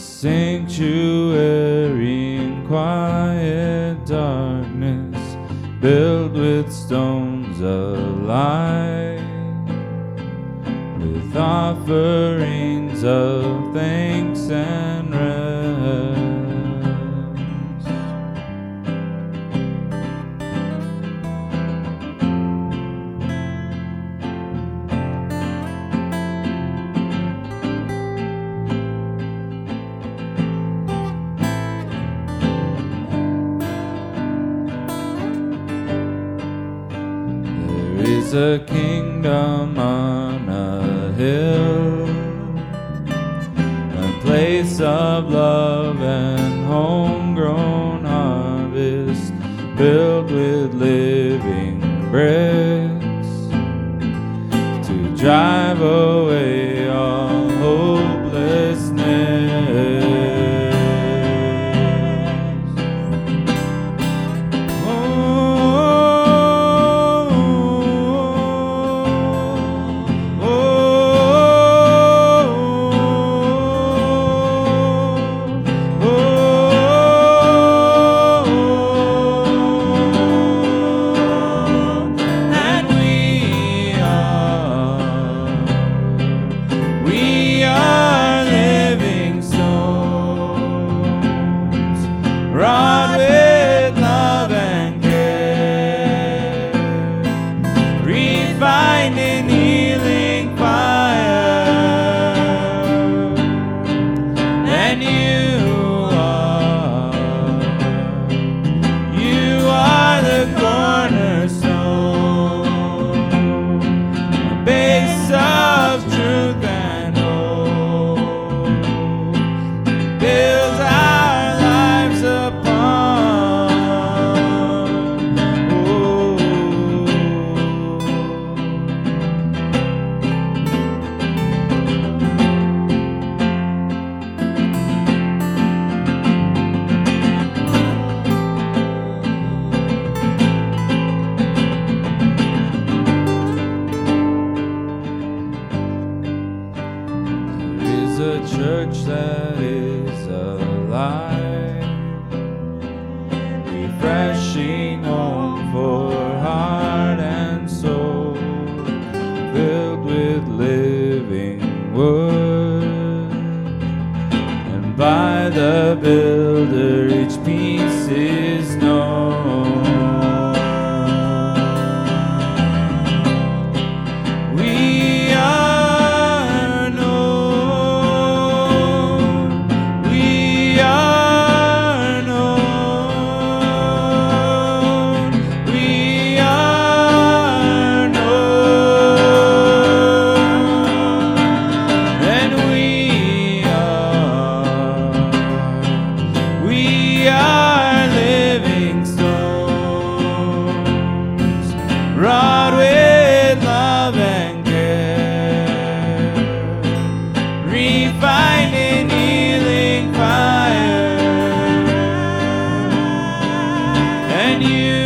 sanctuary in quiet darkness, built with stones of light, with offerings of thanks and is a kingdom on a hill, a place of love and home. church that is alive, refreshing home for heart and soul, filled with living word, and by the builder each piece is known. you.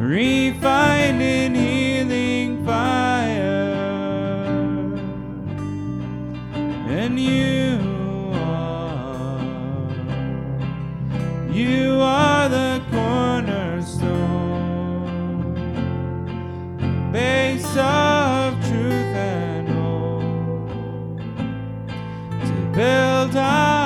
refined in healing fire, and you are, you are the cornerstone, base of truth and hope to build our.